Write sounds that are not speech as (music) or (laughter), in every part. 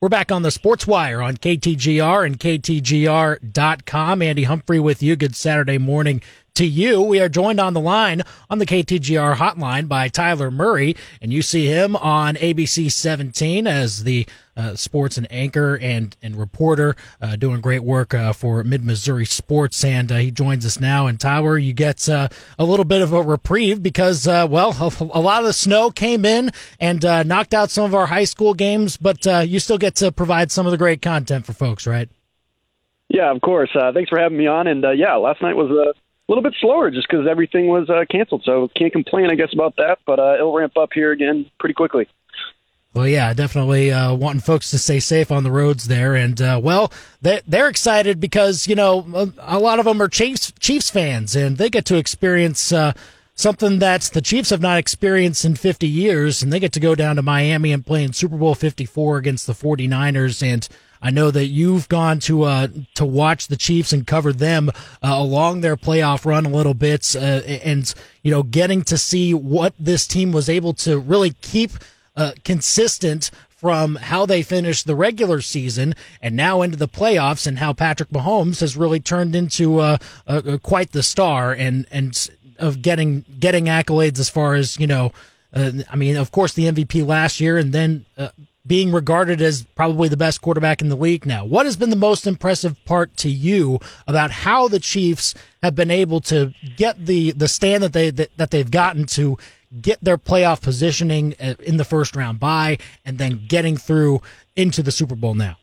We're back on the Sports Wire on KTGR and KTGR.com. Andy Humphrey with you. Good Saturday morning to you. We are joined on the line on the KTGR hotline by Tyler Murry, and you see him on ABC 17 as the uh, sports and anchor and and reporter, uh, doing great work uh, for Mid Missouri Sports, and uh, he joins us now. And Tyler, you get uh, a little bit of a reprieve because, uh, well, (laughs) a, lot of the snow came in and knocked out some of our high school games, but you still get to provide some of the great content for folks, right? Yeah, of course. thanks for having me on. And yeah, last night was a a little bit slower just because everything was uh, canceled. So can't complain, I guess, about that. But uh, it'll ramp up here again pretty quickly. Well, yeah, definitely uh, wanting folks to stay safe on the roads there, and uh, well, they, they're excited because you know a lot of them are Chiefs Chiefs fans, and they get to experience uh, something that the Chiefs have not experienced in 50 years, and they get to go down to Miami and play in Super Bowl 54 against the 49ers, and I know that you've gone to uh, to watch the Chiefs and cover them uh, along their playoff run a little bit, uh, and you know, getting to see what this team was able to really keep uh, consistent from how they finished the regular season and now into the playoffs, and how Patrick Mahomes has really turned into uh, quite the star and and of getting getting accolades as far as you know. Uh, I mean, of course, the MVP last year, and then uh, being regarded as probably the best quarterback in the league now. What has been the most impressive part to you about how the Chiefs have been able to get the the stand that they that, that they've gotten to get their playoff positioning uh, in the first round bye and then getting through into the Super Bowl now?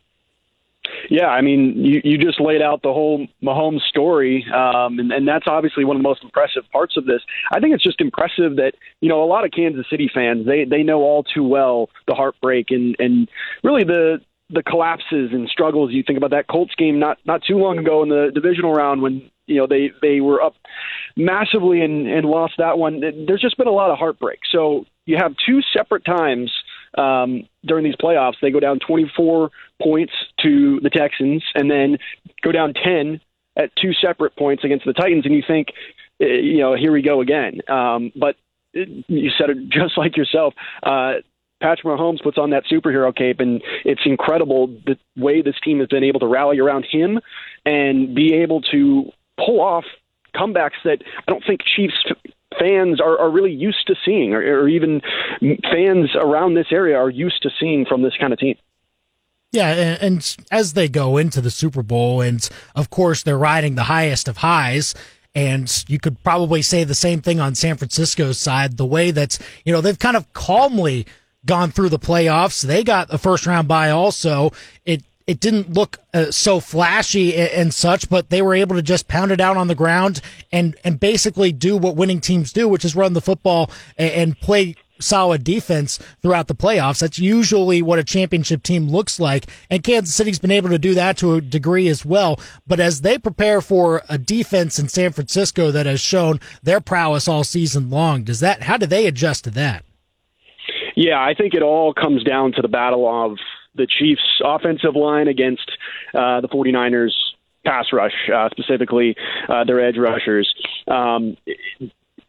Yeah, I mean, you, you just laid out the whole Mahomes story, um, and, and that's obviously one of the most impressive parts of this. I think it's just impressive that you know a lot of Kansas City fans they they know all too well the heartbreak and and really the the collapses and struggles. You think about that Colts game not not too long ago in the divisional round when you know they they were up massively and and lost that one. There's just been a lot of heartbreak. So you have two separate times um, during these playoffs. They go down 24 points to the Texans and then go down 10 at two separate points against the Titans, and you think, eh, you know, here we go again. Um, but you said it (laughs) just like yourself. Uh, Patrick Mahomes puts on that superhero cape, and it's incredible the way this team has been able to rally around him and be able to pull off comebacks that I don't think Chiefs fans are, are really used to seeing, or, or even fans around this area are used to seeing from this kind of team. Yeah, and, and, as they go into the Super Bowl, and of course they're riding the highest of highs. And you could probably say the same thing on San Francisco's side. The way that you know they've kind of calmly gone through the playoffs. They got a first round bye also. It it didn't look uh, so flashy and, such, but they were able to just pound it out on the ground and and basically do what winning teams do, which is run the football and, and play solid defense throughout the playoffs. That's usually what a championship team looks like. And Kansas City's been able to do that to a degree as well. But as they prepare for a defense in San Francisco that has shown their prowess all season long, does that how do they adjust to that? Yeah, I think it all comes down to the battle of the Chiefs' offensive line against uh, the 49ers pass rush, uh, specifically uh, their edge rushers. Um,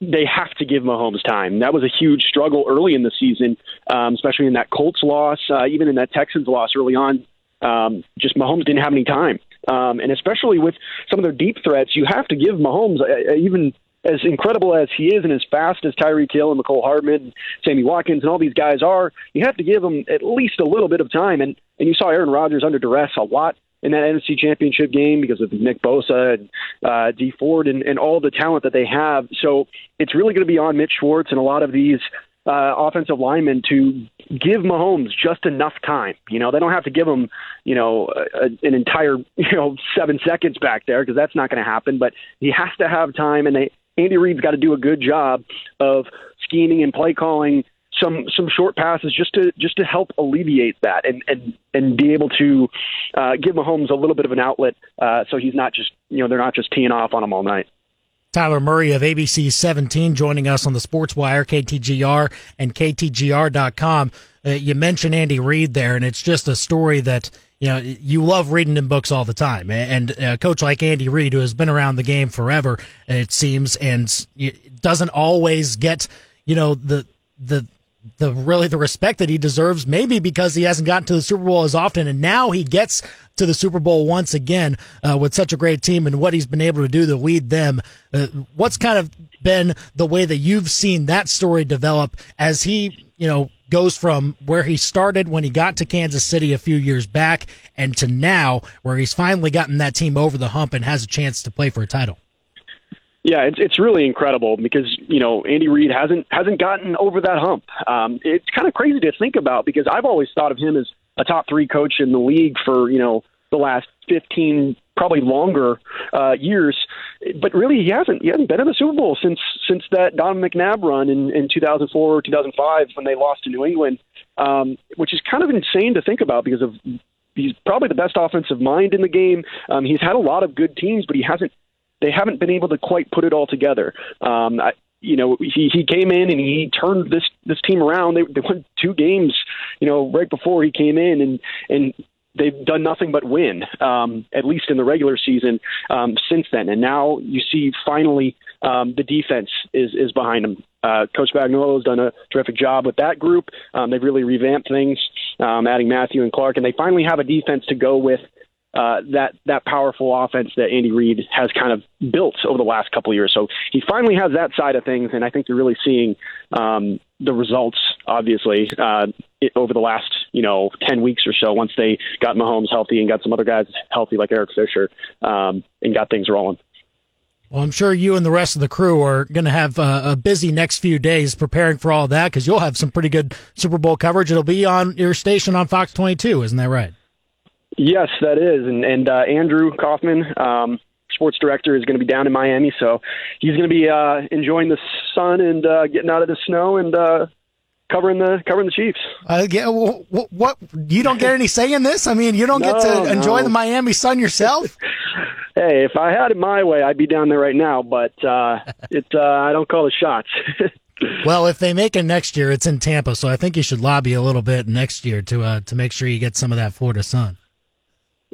they have to give Mahomes time. That was a huge struggle early in the season, um, especially in that Colts loss, uh, even in that Texans loss early on. Um, just Mahomes didn't have any time. Um, and especially with some of their deep threats, you have to give Mahomes uh, even as incredible as he is and as fast as Tyreek Hill and Mecole Hardman and Sammy Watkins and all these guys are, you have to give them at least a little bit of time. And and you saw Aaron Rodgers under duress a lot in that NFC Championship game because of Nick Bosa and uh, Dee Ford and, and all the talent that they have. So it's really going to be on Mitch Schwartz and a lot of these uh, offensive linemen to give Mahomes just enough time. You know, they don't have to give him, you know, a, an entire, (laughs) you know, seven seconds back there because that's not going to happen. But he has to have time, and they Andy Reid's got to do a good job of scheming and play calling some some short passes just to just to help alleviate that and and and be able to uh, give Mahomes a little bit of an outlet uh, so he's not just you know they're not just teeing off on him all night. Tyler Murry of ABC 17 joining us on the Sports Wire, KTGR and KTGR.com. Uh, you mentioned Andy Reid there, and it's just a story that you know you love reading in books all the time and a coach like andy reid who has been around the game forever it seems and doesn't always get you know the the the really the respect that he deserves, maybe because he hasn't gotten to the Super Bowl as often, and now he gets to the Super Bowl once again uh, with such a great team and what he's been able to do to lead them. Uh, what's kind of been the way that you've seen that story develop as he, you know, goes from where he started when he got to Kansas City a few years back and to now where he's finally gotten that team over the hump and has a chance to play for a title. Yeah, it's it's really incredible because you know Andy Reid hasn't hasn't gotten over that hump. Um, it's kind of crazy to think about because I've always thought of him as a top three coach in the league for you know the last fifteen, probably longer uh, years. But really, he hasn't he hasn't been in the Super Bowl since since that Don McNabb run in in 2004 or 2005 when they lost to New England, um, which is kind of insane to think about because of he's probably the best offensive mind in the game. Um, he's had a lot of good teams, but he hasn't they haven't been able to quite put it all together. Um, I, you know, he he came in and he turned this this team around. They they won two games, you know, right before he came in, and and they've done nothing but win, um, at least in the regular season um, since then. And now you see finally um, the defense is is behind them. Uh, Coach Spagnuolo has done a terrific job with that group. Um, they've really revamped things, um, adding Mathieu and Clark, and they finally have a defense to go with uh, that that powerful offense that Andy Reid has kind of built over the last couple of years. So he finally has that side of things, and I think you're really seeing um, the results, obviously, uh, it, over the last you know ten weeks or so. Once they got Mahomes healthy and got some other guys healthy like Eric Fisher, um, and got things rolling. Well, I'm sure you and the rest of the crew are going to have a busy next few days preparing for all that because you'll have some pretty good Super Bowl coverage. It'll be on your station on Fox 22, isn't that right? Yes, that is, and and uh, Andrew Kaufman, um, sports director, is going to be down in Miami, so he's going to be uh, enjoying the sun and uh, getting out of the snow and uh, covering the covering the Chiefs. Uh, yeah, what, what, you don't get any say in this? I mean, you don't no, get to (laughs) enjoy no. the Miami sun yourself. (laughs) hey, if I had it my way, I'd be down there right now. But uh, it, uh, I don't call the shots. (laughs) well, if they make it next year, it's in Tampa, so I think you should lobby a little bit next year to uh, to make sure you get some of that Florida sun.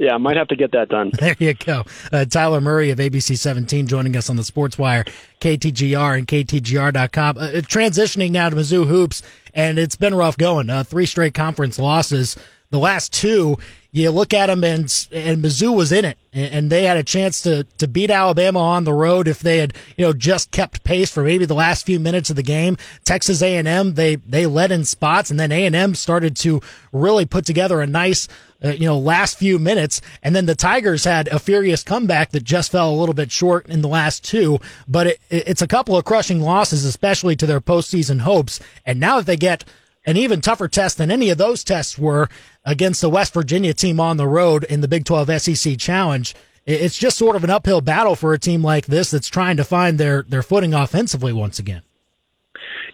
Yeah, I might have to get that done. (laughs) There you go. Uh, Tyler Murry of ABC 17 joining us on the Sports Wire, KTGR and KTGR.com. Uh, transitioning now to Mizzou Hoops, and it's been rough going. Uh, three straight conference losses. The last two, you look at them, and and Mizzou was in it, and they had a chance to to beat Alabama on the road if they had you know just kept pace for maybe the last few minutes of the game. Texas A&M they they led in spots, and then A&M started to really put together a nice uh, you know, last few minutes. And then the Tigers had a furious comeback that just fell a little bit short in the last two. But it, it's a couple of crushing losses, especially to their postseason hopes. And now that they get an even tougher test than any of those tests were against the West Virginia team on the road in the Big 12 SEC Challenge, it's just sort of an uphill battle for a team like this that's trying to find their, their footing offensively once again.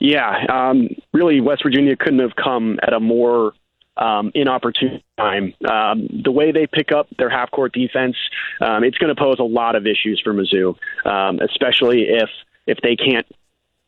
Yeah, um, really, West Virginia couldn't have come at a more um, inopportune time. Um, the way they pick up their half court defense, um, it's going to pose a lot of issues for Mizzou, um, especially if if they can't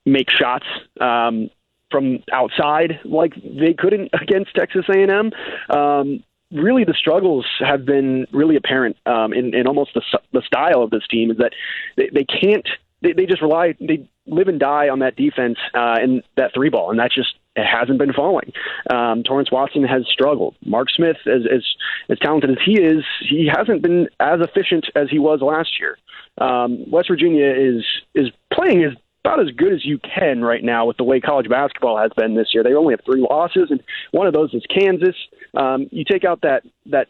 make shots um, from outside like they couldn't (laughs) against Texas A&M. Um, really, the struggles have been really apparent um, in, in almost the, the style of this team is that they, they can't. They, they just rely. They live and die on that defense uh, and that three ball, and that just it hasn't been falling. Um, Torrence Watson has struggled. Mark Smith, as, as as talented as he is, he hasn't been as efficient as he was last year. Um, West Virginia is is playing as about as good as you can right now with the way college basketball has been this year. They only have three losses, and one of those is Kansas. Um, you take out that that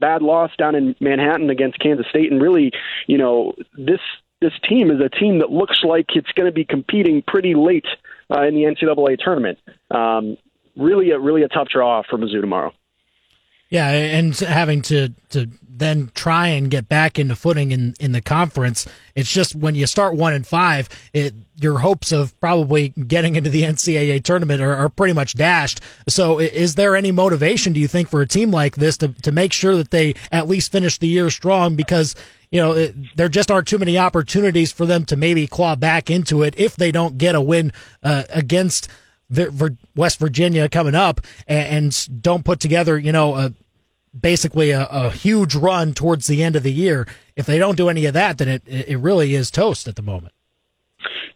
bad loss down in Manhattan against Kansas State, and really, you know, this this team is a team that looks like it's going to be competing pretty late uh, in the NCAA tournament. Um, really, a really a tough draw for Mizzou tomorrow. Yeah, and having to to then try and get back into footing in, in the conference. It's just when you start one and five, it, your hopes of probably getting into the (laughs) NCAA tournament are, are, pretty much dashed. So, is there any motivation, do you think, for a team like this to, to make sure that they at least finish the year strong? Because you know, it, there just aren't too many opportunities for them to maybe claw back into it if they don't get a win uh, against West Virginia coming up and, don't put together, you know, a, basically a, a, huge run towards the end of the year. If they don't do any of that, then it, it really is toast at the moment.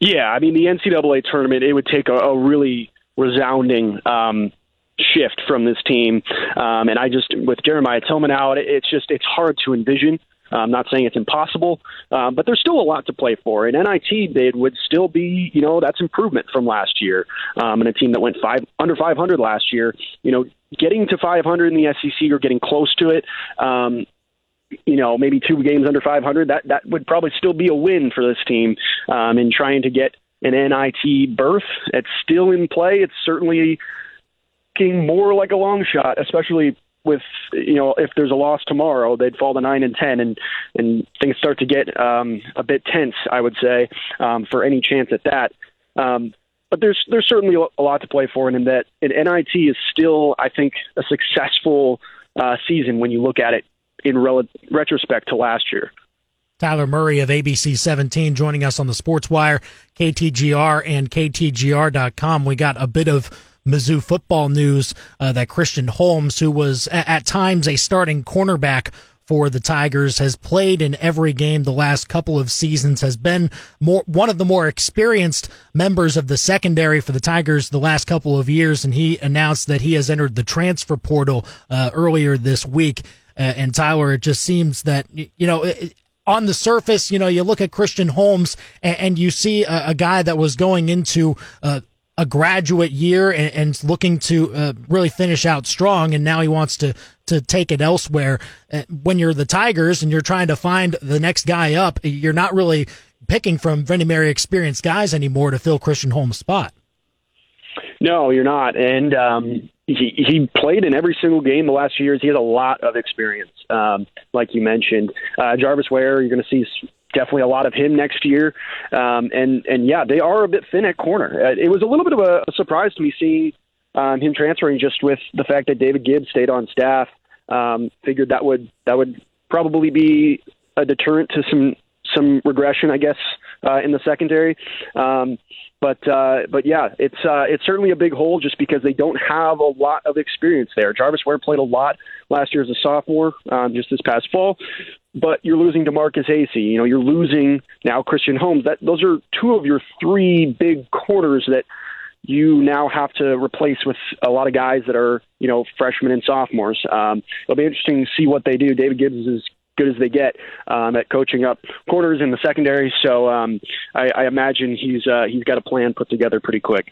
Yeah, I mean, the NCAA tournament, it would take a, a really resounding um, shift from this team. Um, and I just, with Jeremiah Tilmon out, it's just it's hard to envision. I'm not saying it's impossible, um, but there's still a lot to play for. An NIT bid would still be, you know, that's improvement from last year. Um, and a team that went five under 500 last year, you know, getting to 500 in the SEC or getting close to it. Um, you know, maybe two games under 500. That that would probably still be a win for this team um, in trying to get an NIT berth. It's still in play. It's certainly looking more like a long shot, especially with you know if there's a loss tomorrow, they'd fall to nine and ten, and and things start to get um, a bit tense. I would say um, for any chance at that. Um, but there's there's certainly a lot to play for, in that and NIT is still, I think, a successful uh, season when you look at it in rel- retrospect to last year. Tyler Murry of ABC 17 joining us on the Sports Wire, KTGR and KTGR.com. We got a bit of Mizzou football news uh, that Christian Holmes, who was at times a starting cornerback for the Tigers, has played in every game the last couple of seasons, has been more one of the more experienced members of the secondary for the Tigers the last couple of years, and he announced that he has entered the transfer portal uh, earlier this week. Uh, and Tyler, it just seems that you know. It, on the surface, you know, you look at Christian Holmes and, and you see a, a, guy that was going into uh, a graduate year and, and looking to uh, really finish out strong, and now he wants to to take it elsewhere. Uh, when you're the Tigers and you're trying to find the next guy up, you're not really picking from very many experienced guys anymore to fill Christian Holmes' spot. No, you're not, and um, he he played in every single game the last few years. He has a lot of experience, um, like you mentioned. Uh, Jarvis Ware, you're going to see definitely a lot of him next year. Um, and and yeah, they are a bit thin at corner. Uh, it was a little bit of a, surprise to me seeing um, him transferring, just with the fact that David Gibbs stayed on staff. Um, figured that would that would probably be a deterrent to some some regression, I guess, uh, in the secondary. Um, but uh, but yeah, it's uh, it's certainly a big hole just because they don't have a lot of experience there. Jarvis Ware played a lot last year as a sophomore, um, just this past fall but you're losing DeMarkus Acy. You know, you're losing now Christian Holmes. That those are two of your three big corners that you now have to replace with a lot of guys that are you know freshmen and sophomores. Um, it'll be interesting to see what they do. David Gibbs is as good as they get um, at coaching up corners in the secondary, so um, I, I imagine he's uh, he's got a plan put together pretty quick.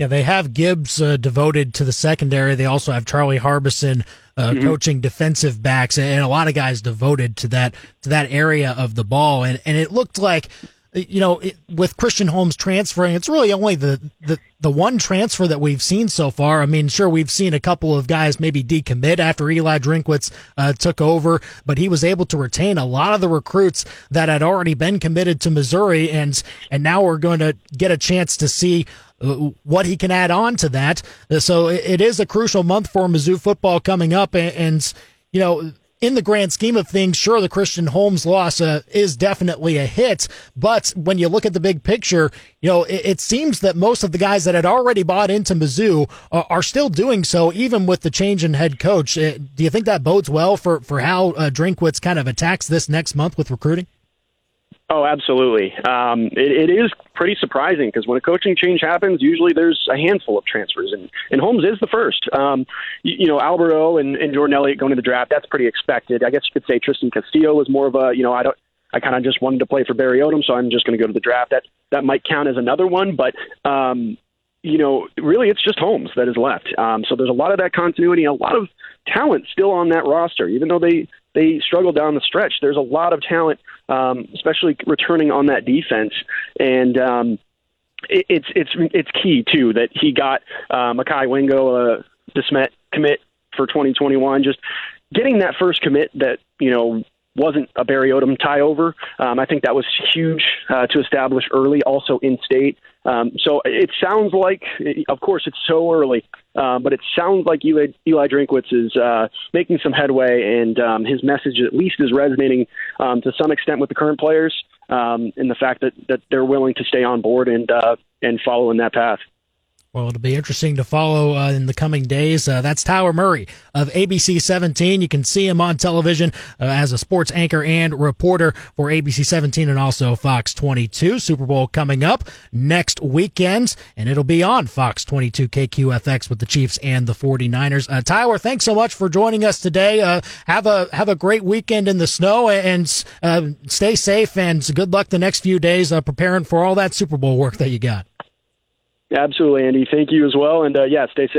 Yeah, they have Gibbs uh, devoted to the secondary. They also have Charlie Harbison uh, mm-hmm. coaching defensive backs, and a lot of guys devoted to that to that area of the ball. And and it looked like, you know, it, with Christian Holmes transferring, it's really only the, the the one transfer that we've seen so far. I mean, sure, we've seen a couple of guys maybe decommit after Eli Drinkwitz uh, took over, but he was able to retain a lot of the recruits that had already been committed to Missouri, and and now we're going to get a chance to see uh, what he can add on to that. Uh, so it is a crucial month for Mizzou football coming up, and, you know. In the grand scheme of things, sure, the Christian Holmes loss uh, is definitely a hit. But when you look at the big picture, you know, it, it, seems that most of the guys that had already bought into Mizzou are, are still doing so, even with the change in head coach. Uh, do you think that bodes well for, for how uh, Drinkwitz kind of attacks this next month with recruiting? Oh, absolutely. Um, it, it is pretty surprising because when a coaching change happens, usually there's a handful of transfers, and, and Holmes is the first. Um, you, you know, Alberto and, and Jordan Elliott going to the draft, that's pretty expected. I guess you could say Tristan Castillo was more of a, you know, I don't. I kind of just wanted to play for Barry Odom, so I'm just going to go to the draft. That that might count as another one, but um, you know, really, it's just Holmes that is left. Um, so there's a lot of that continuity, a lot of talent still on that roster, even though they they struggle down the stretch. There's a lot of talent, um, especially returning on that defense, and um, it, it's it's it's key too that he got uh, Mekhi Wingo a Desmet commit for 2021. Just getting that first commit that you know wasn't a Barry Odom tie over. Um, I think that was huge uh, to establish early, also in state. Um, so it sounds like, of course, it's so early, uh, but it sounds like Eli, Eli Drinkwitz is uh, making some headway, and um, his message at least is resonating um, to some extent with the current players, um, in the fact that, that they're willing to stay on board and uh, and follow in that path. Well, it'll be interesting to follow uh, in the coming days. Uh, that's Tyler Murry of ABC 17. You can see him on television uh, as a sports anchor and reporter for ABC 17 and also Fox 22. Super Bowl coming up next weekend, and it'll be on Fox 22 KQFX with the Chiefs and the 49ers. Uh, Tyler, thanks so much for joining us today. Uh, have a have a great weekend in the snow and uh, stay safe and good luck the next few days preparing for all that Super Bowl work that you got. Absolutely, Andy. Thank you as well. And uh, yeah, stay safe.